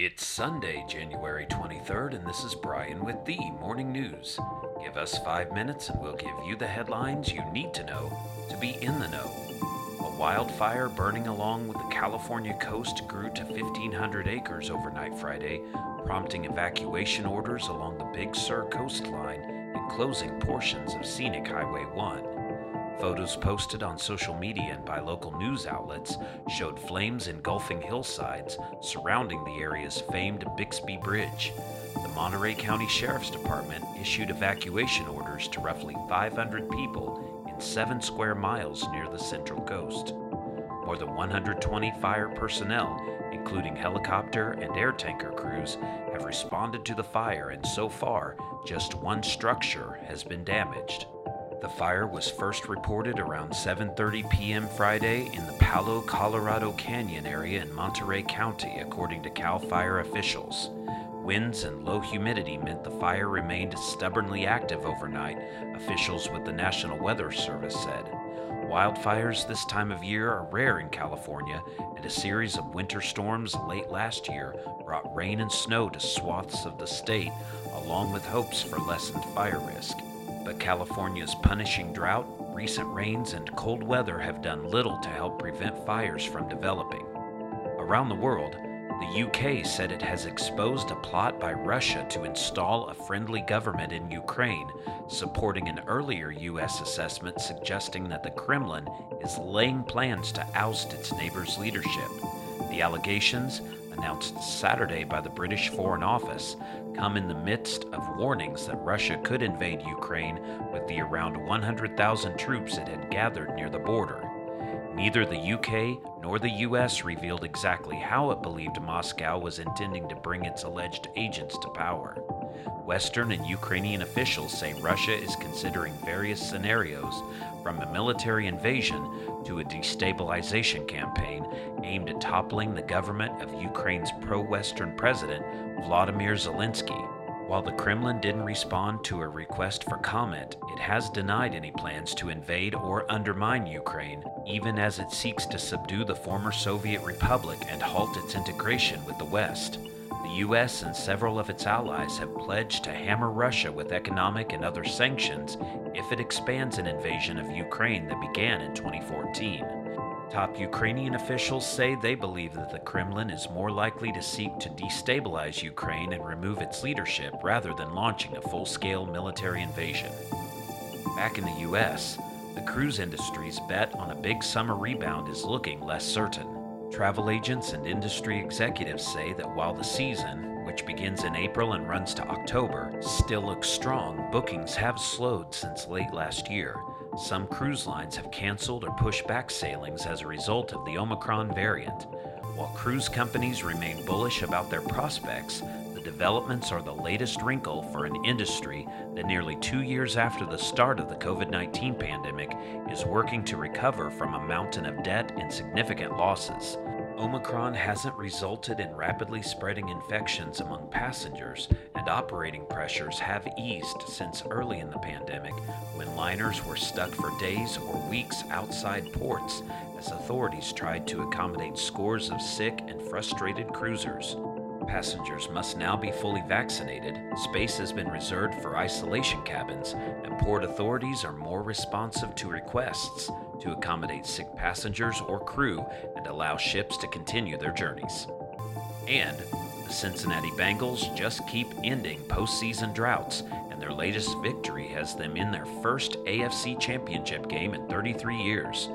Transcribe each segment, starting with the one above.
It's Sunday, January 23rd, and this is Brian with the Morning News. Give us five minutes and we'll give you the headlines you need to know to be in the know. A wildfire burning along with the California coast grew to 1,500 acres overnight Friday, prompting evacuation orders along the Big Sur coastline and closing portions of scenic Highway 1. Photos posted on social media and by local news outlets showed flames engulfing hillsides surrounding the area's famed Bixby Bridge. The Monterey County Sheriff's Department issued evacuation orders to roughly 500 people in seven square miles near the Central Coast. More than 120 fire personnel, including helicopter and air tanker crews, have responded to the fire, and so far, just one structure has been damaged. The fire was first reported around 7:30 p.m. Friday in the Palo Colorado Canyon area in Monterey County, according to CAL FIRE officials. Winds and low humidity meant the fire remained stubbornly active overnight, officials with the National Weather Service said. Wildfires this time of year are rare in California, and a series of winter storms late last year brought rain and snow to swaths of the state, along with hopes for lessened fire risk but California's punishing drought, recent rains, and cold weather have done little to help prevent fires from developing. Around the world, the UK said it has exposed a plot by Russia to install a friendly government in Ukraine, supporting an earlier U.S. assessment suggesting that the Kremlin is laying plans to oust its neighbor's leadership. The allegations, announced Saturday by the British Foreign Office, come in the midst of warnings that Russia could invade Ukraine with the around 100,000 troops it had gathered near the border. Neither the UK nor the US revealed exactly how it believed Moscow was intending to bring its alleged agents to power. Western and Ukrainian officials say Russia is considering various scenarios, from a military invasion to a destabilization campaign aimed at toppling the government of Ukraine's pro Western president, Vladimir Zelensky. While the Kremlin didn't respond to a request for comment, it has denied any plans to invade or undermine Ukraine, even as it seeks to subdue the former Soviet Republic and halt its integration with the West. The U.S. and several of its allies have pledged to hammer Russia with economic and other sanctions if it expands an invasion of Ukraine that began in 2014. Top Ukrainian officials say they believe that the Kremlin is more likely to seek to destabilize Ukraine and remove its leadership rather than launching a full scale military invasion. Back in the US, the cruise industry's bet on a big summer rebound is looking less certain. Travel agents and industry executives say that while the season, which begins in April and runs to October, still looks strong, bookings have slowed since late last year. Some cruise lines have canceled or pushed back sailings as a result of the Omicron variant. While cruise companies remain bullish about their prospects, developments are the latest wrinkle for an industry that nearly two years after the start of the COVID 19 pandemic is working to recover from a mountain of debt and significant losses. Omicron hasn't resulted in rapidly spreading infections among passengers, and operating pressures have eased since early in the pandemic when liners were stuck for days or weeks outside ports as authorities tried to accommodate scores of sick and frustrated cruisers. Passengers must now be fully vaccinated, space has been reserved for isolation cabins, and port authorities are more responsive to requests to accommodate sick passengers or crew and allow ships to continue their journeys. And the Cincinnati Bengals just keep ending postseason droughts, and their latest victory has them in their first AFC championship game in 33 years.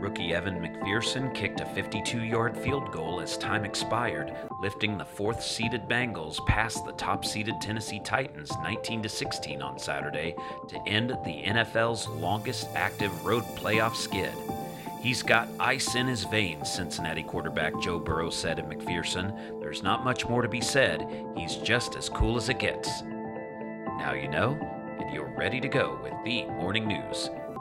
Rookie Evan McPherson kicked a 52 yard field goal as time expired, lifting the fourth seeded Bengals past the top seeded Tennessee Titans 19 16 on Saturday to end the NFL's longest active road playoff skid. He's got ice in his veins, Cincinnati quarterback Joe Burrow said of McPherson. There's not much more to be said. He's just as cool as it gets. Now you know, and you're ready to go with the morning news.